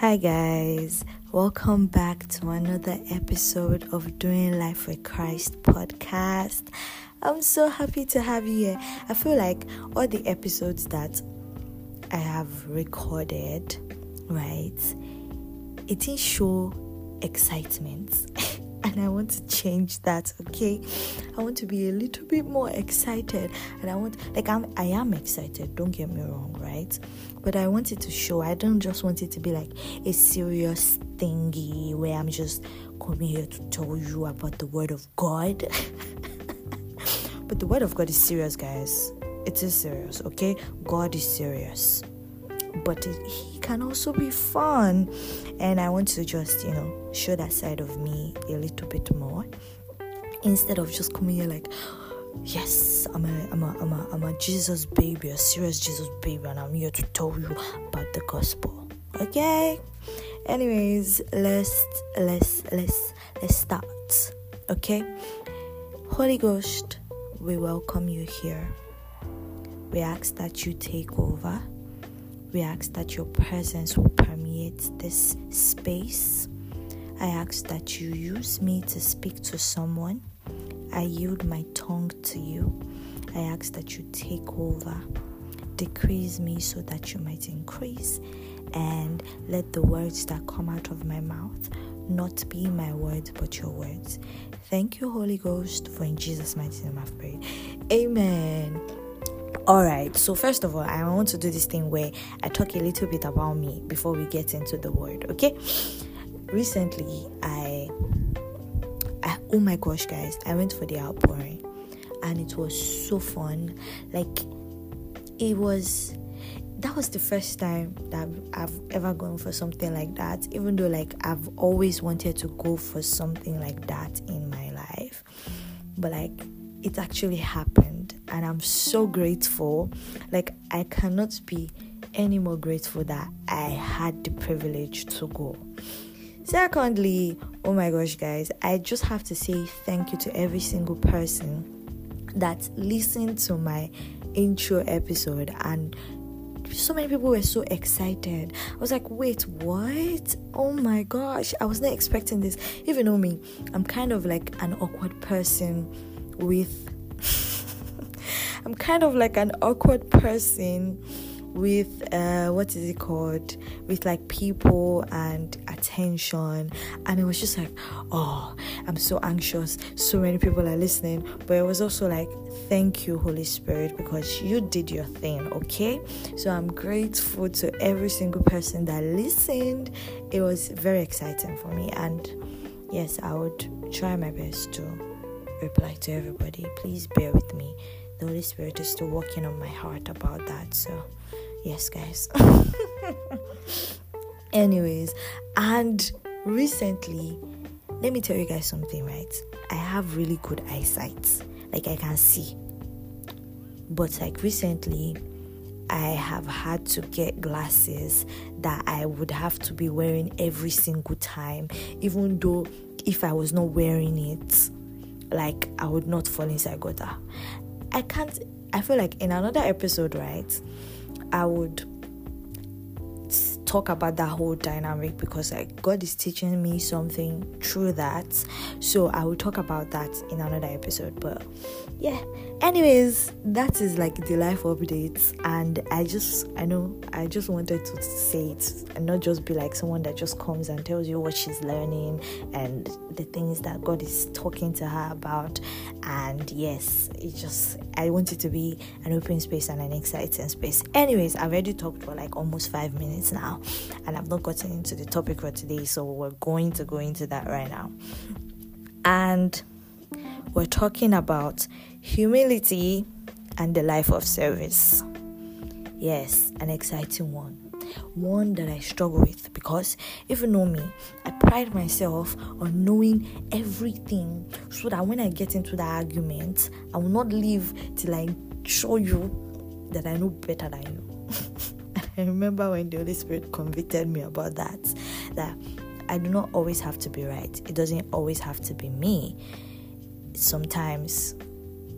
Hi, guys. Welcome back to another episode of Doing Life with Christ podcast. I'm so happy to have you here. I feel like all the episodes that I have recorded, right, it didn't show excitement. and I want to change that, okay? I want to be a little bit more excited and I want like I'm I am excited, don't get me wrong, right? But I want it to show. I don't just want it to be like a serious thingy where I'm just coming here to tell you about the word of God. but the word of God is serious, guys. It is serious, okay? God is serious but it, he can also be fun. And I want to just, you know, show that side of me a little bit more instead of just coming here like, yes, I'm a, I'm a, I'm a, I'm a Jesus baby, a serious Jesus baby, and I'm here to tell you about the gospel. Okay. Anyways, let's let's let's let's start. Okay. Holy Ghost, we welcome you here. We ask that you take over we ask that your presence will permeate this space. I ask that you use me to speak to someone. I yield my tongue to you. I ask that you take over. Decrease me so that you might increase. And let the words that come out of my mouth not be my words but your words. Thank you, Holy Ghost, for in Jesus' mighty name I've prayed. Amen. All right, so first of all, I want to do this thing where I talk a little bit about me before we get into the word, okay? Recently, I, I oh my gosh, guys, I went for the outpouring and it was so fun. Like, it was that was the first time that I've ever gone for something like that, even though, like, I've always wanted to go for something like that in my life, but like, it actually happened and I'm so grateful. Like, I cannot be any more grateful that I had the privilege to go. Secondly, oh my gosh, guys, I just have to say thank you to every single person that listened to my intro episode and so many people were so excited. I was like, wait, what? Oh my gosh, I was not expecting this. Even know me, I'm kind of like an awkward person with I'm kind of like an awkward person with uh what is it called? With like people and attention. And it was just like oh i'm so anxious. So many people are listening. But it was also like thank you holy spirit because you did your thing okay? So i'm grateful to every single person that listened. It was very exciting for me. And yes i would try my best to reply to everybody. Please bear with me the Holy Spirit is still working on my heart about that. So, yes, guys. Anyways, and recently, let me tell you guys something, right? I have really good eyesight, like I can see. But, like, recently, I have had to get glasses that I would have to be wearing every single time, even though if I was not wearing it, like I would not fall inside gutter. I can't, I feel like in another episode, right, I would talk about that whole dynamic because like God is teaching me something through that. So I will talk about that in another episode. But yeah. Anyways, that is like the life updates and I just I know I just wanted to say it and not just be like someone that just comes and tells you what she's learning and the things that God is talking to her about. And yes, it just I want it to be an open space and an exciting space. Anyways, I've already talked for like almost five minutes now and I've not gotten into the topic for today, so we're going to go into that right now. And we're talking about humility and the life of service. Yes, an exciting one. One that I struggle with because if you know me, I pride myself on knowing everything so that when I get into the argument, I will not leave till I show you that I know better than you. I remember when the Holy Spirit convicted me about that, that I do not always have to be right. It doesn't always have to be me. Sometimes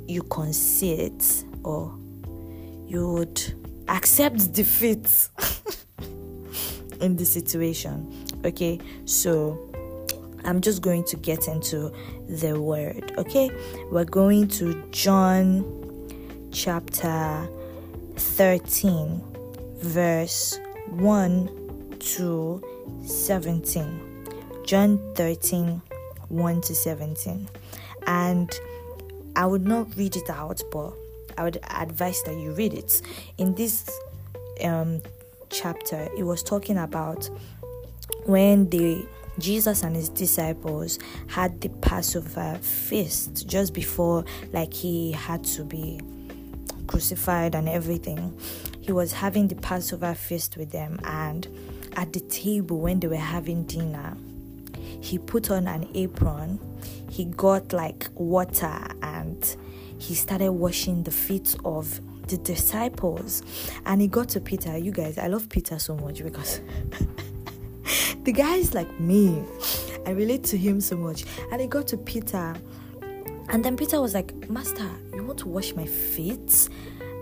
you concede or you would accept defeat. in the situation. Okay, so I'm just going to get into the word. Okay, we're going to John chapter 13, verse 1 to 17. John 13, 1 to 17. And I would not read it out, but I would advise that you read it. In this um, chapter, it was talking about when the Jesus and his disciples had the Passover feast just before, like he had to be crucified and everything. He was having the Passover feast with them, and at the table when they were having dinner, he put on an apron, he got like water, and he started washing the feet of the disciples. And he got to Peter. You guys, I love Peter so much because the guy is like me. I relate to him so much. And he got to Peter. And then Peter was like, Master, you want to wash my feet?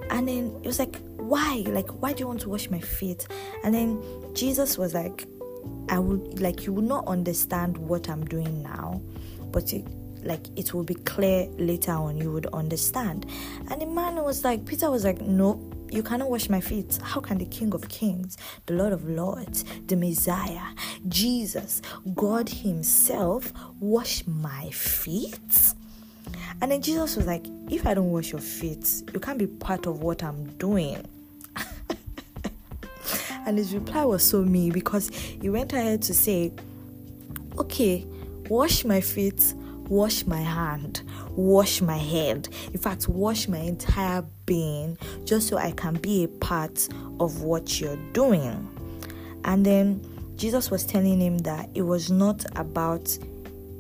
And then it was like, why? Like, why do you want to wash my feet? And then Jesus was like, I would like you would not understand what I'm doing now, but it, like it will be clear later on. You would understand. And the man was like, Peter was like, no, you cannot wash my feet. How can the King of Kings, the Lord of Lords, the Messiah, Jesus, God Himself wash my feet? And then Jesus was like, If I don't wash your feet, you can't be part of what I'm doing. And his reply was so me because he went ahead to say, Okay, wash my feet, wash my hand, wash my head. In fact, wash my entire being just so I can be a part of what you're doing. And then Jesus was telling him that it was not about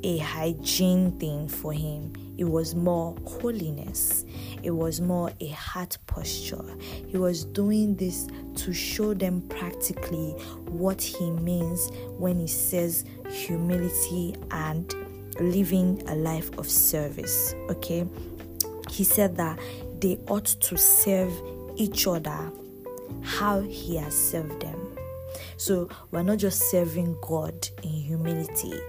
a hygiene thing for him, it was more holiness, it was more a heart posture. He was doing this to show them practically what he means when he says humility and living a life of service. Okay, he said that they ought to serve each other how he has served them. So we're not just serving God in humility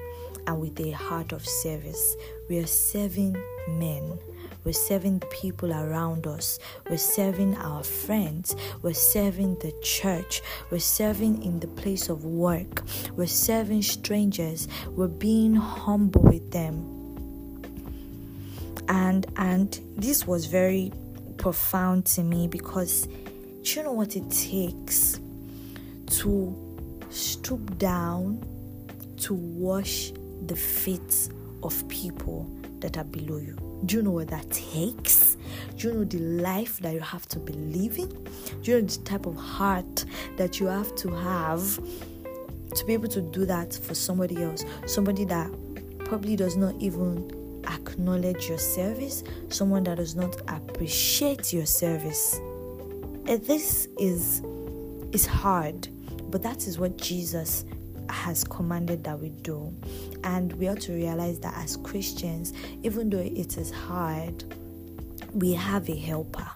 and with a heart of service. We are serving men. We're serving the people around us. We're serving our friends. We're serving the church. We're serving in the place of work. We're serving strangers. We're being humble with them. And and this was very profound to me because do you know what it takes to stoop down to wash the feet of people that are below you. Do you know what that takes? Do you know the life that you have to be living? Do you know the type of heart that you have to have to be able to do that for somebody else? Somebody that probably does not even acknowledge your service, someone that does not appreciate your service. And this is is hard, but that is what Jesus has commanded that we do. And we ought to realize that as Christians, even though it is hard, we have a helper.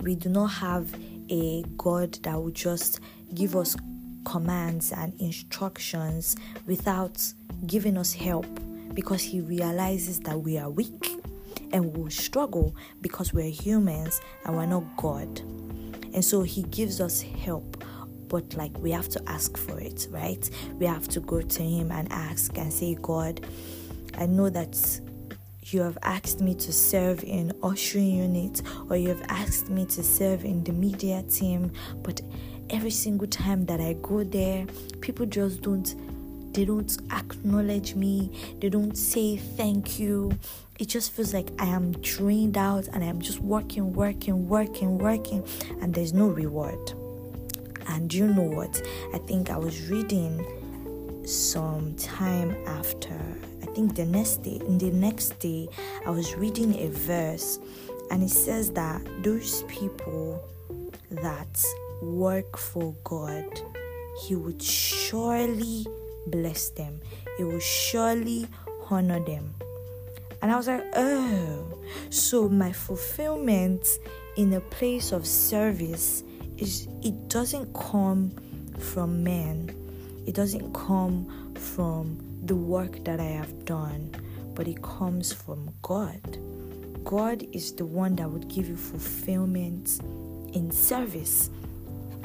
We do not have a God that will just give us commands and instructions without giving us help because He realizes that we are weak and will struggle because we're humans and we're not God. And so He gives us help but like we have to ask for it, right? We have to go to Him and ask and say, God, I know that you have asked me to serve in ushering unit or you have asked me to serve in the media team, but every single time that I go there, people just don't they don't acknowledge me, they don't say thank you. It just feels like I am drained out and I'm just working, working, working, working, and there's no reward. And you know what? I think I was reading some time after. I think the next day, in the next day, I was reading a verse, and it says that those people that work for God, He would surely bless them. He will surely honor them. And I was like, oh, so my fulfillment in a place of service is it doesn't come from men. It doesn't come from the work that I have done, but it comes from God. God is the one that would give you fulfillment in service.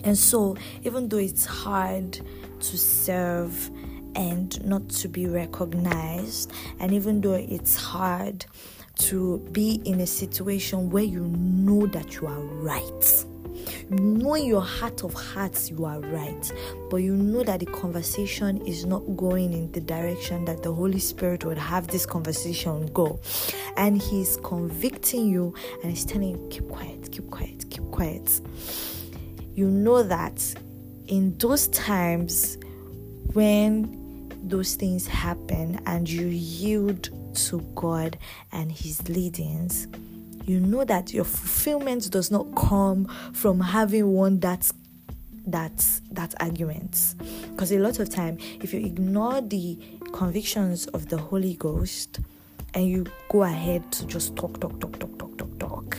And so, even though it's hard to serve and not to be recognized, and even though it's hard to be in a situation where you know that you are right, you know in your heart of hearts you are right, but you know that the conversation is not going in the direction that the Holy Spirit would have this conversation go. And He's convicting you and He's telling you, keep quiet, keep quiet, keep quiet. You know that in those times when those things happen and you yield to God and His leadings, you know that your fulfillment does not come from having won that that that argument. Because a lot of time if you ignore the convictions of the holy ghost and you go ahead to just talk talk talk talk talk talk talk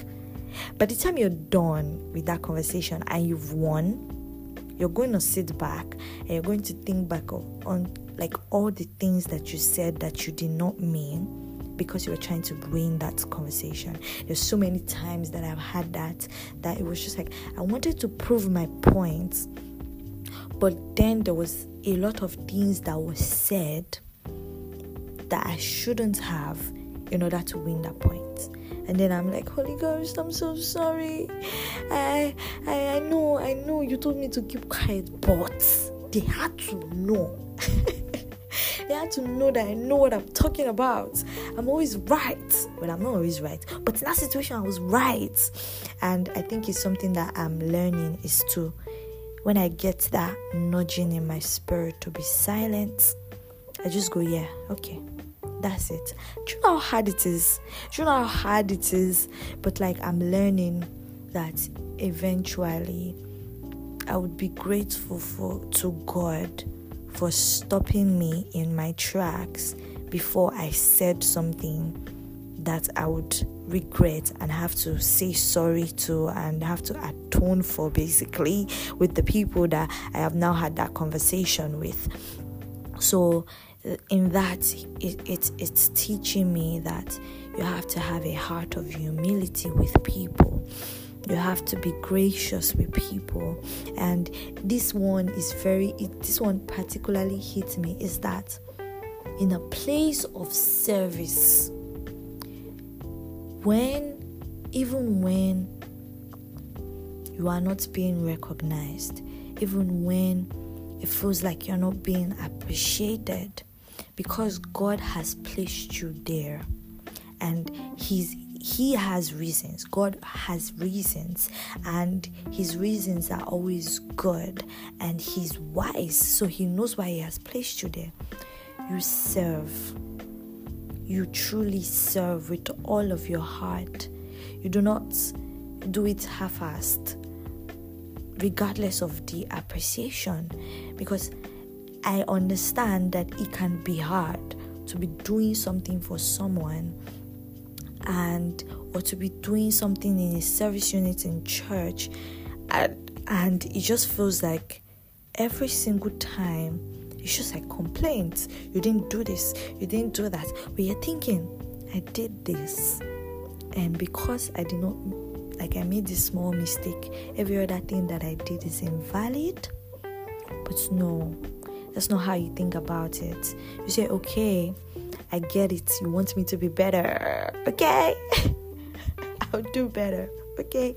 by the time you're done with that conversation and you've won you're going to sit back and you're going to think back on like all the things that you said that you did not mean because you were trying to win that conversation. There's so many times that I've had that that it was just like I wanted to prove my point, but then there was a lot of things that was said that I shouldn't have in order to win that point. And then I'm like, Holy Ghost, I'm so sorry. I, I I know, I know you told me to keep quiet, but they had to know. They had to know that I know what I'm talking about. I'm always right. Well, I'm not always right, but in that situation, I was right. And I think it's something that I'm learning is to, when I get that nudging in my spirit to be silent, I just go, yeah, okay. That's it. Do you know how hard it is? Do you know how hard it is? But like I'm learning that eventually I would be grateful for to God for stopping me in my tracks before I said something that I would regret and have to say sorry to and have to atone for basically with the people that I have now had that conversation with. So uh, in that it, it it's teaching me that you have to have a heart of humility with people you have to be gracious with people. And this one is very this one particularly hits me is that in a place of service when even when you are not being recognized even when it feels like you're not being appreciated because God has placed you there and he's he has reasons. God has reasons, and his reasons are always good, and he's wise, so he knows why he has placed you there. You serve, you truly serve with all of your heart. You do not do it half assed, regardless of the appreciation, because I understand that it can be hard to be doing something for someone and or to be doing something in a service unit in church and, and it just feels like every single time it's just like complaints. You didn't do this you didn't do that. But you're thinking i did this and because i did not like i made this small mistake every other thing that i did is invalid. But no that's not how you think about it. You say okay I get it. You want me to be better. Okay? I'll do better. Okay?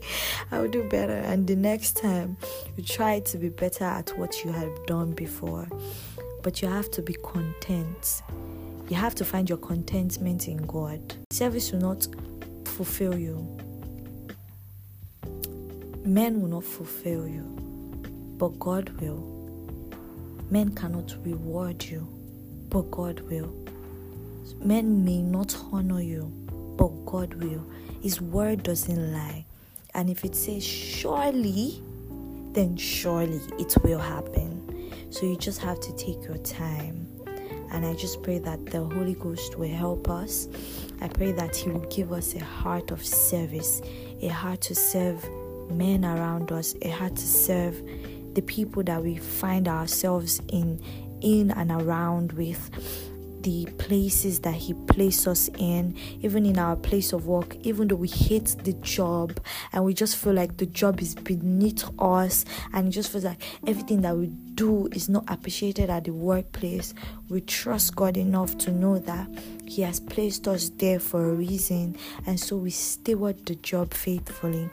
I'll do better. And the next time, you try to be better at what you have done before. But you have to be content. You have to find your contentment in God. Service will not fulfill you. Men will not fulfill you, but God will. Men cannot reward you, but God will. Men may not honor you, but God will. His word doesn't lie. And if it says surely, then surely it will happen. So you just have to take your time. And I just pray that the Holy Ghost will help us. I pray that He will give us a heart of service, a heart to serve men around us, a heart to serve the people that we find ourselves in in and around with the places that He placed us in, even in our place of work, even though we hate the job and we just feel like the job is beneath us and it just feels like everything that we do is not appreciated at the workplace, we trust God enough to know that He has placed us there for a reason, and so we steward the job faithfully.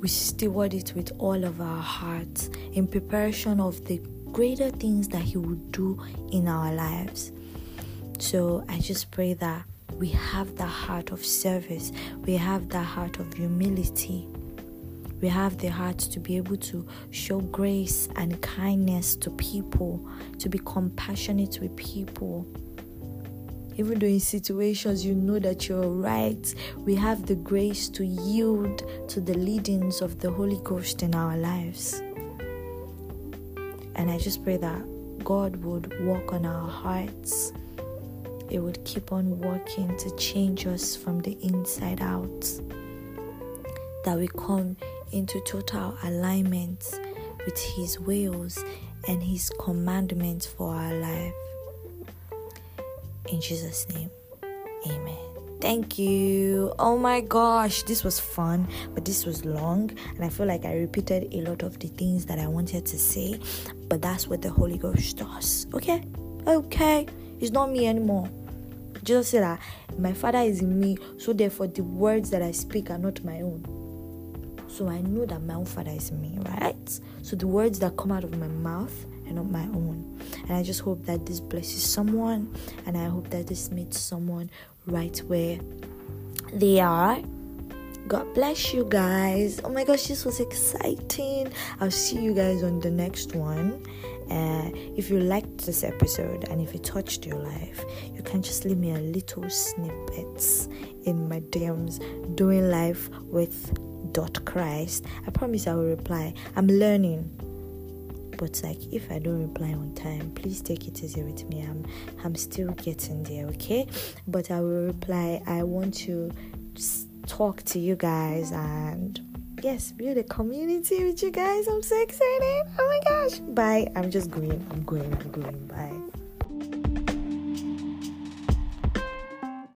We steward it with all of our hearts in preparation of the greater things that He will do in our lives. So I just pray that we have the heart of service, we have the heart of humility. We have the heart to be able to show grace and kindness to people, to be compassionate with people. Even though in situations you know that you're right, we have the grace to yield to the leadings of the Holy Ghost in our lives. And I just pray that God would work on our hearts. It would keep on working to change us from the inside out. That we come into total alignment with His wills and His commandments for our life. In Jesus' name, Amen. Thank you. Oh my gosh, this was fun, but this was long, and I feel like I repeated a lot of the things that I wanted to say, but that's what the Holy Ghost does. Okay? Okay. It's not me anymore. Jesus said that my Father is in me, so therefore the words that I speak are not my own. So I know that my own Father is in me, right? So the words that come out of my mouth are not my own. And I just hope that this blesses someone, and I hope that this meets someone right where they are. God bless you guys. Oh my gosh, this was exciting. I'll see you guys on the next one. Uh, if you liked this episode and if it touched your life, you can just leave me a little snippets in my DMs doing life with dot Christ. I promise I will reply. I'm learning but like if i don't reply on time please take it easy with me. I'm i'm still getting there okay? But i will reply i want to talk to you guys and yes build a community with you guys. I'm so excited. Oh my gosh. Bye. I'm just going i'm going i'm going. Bye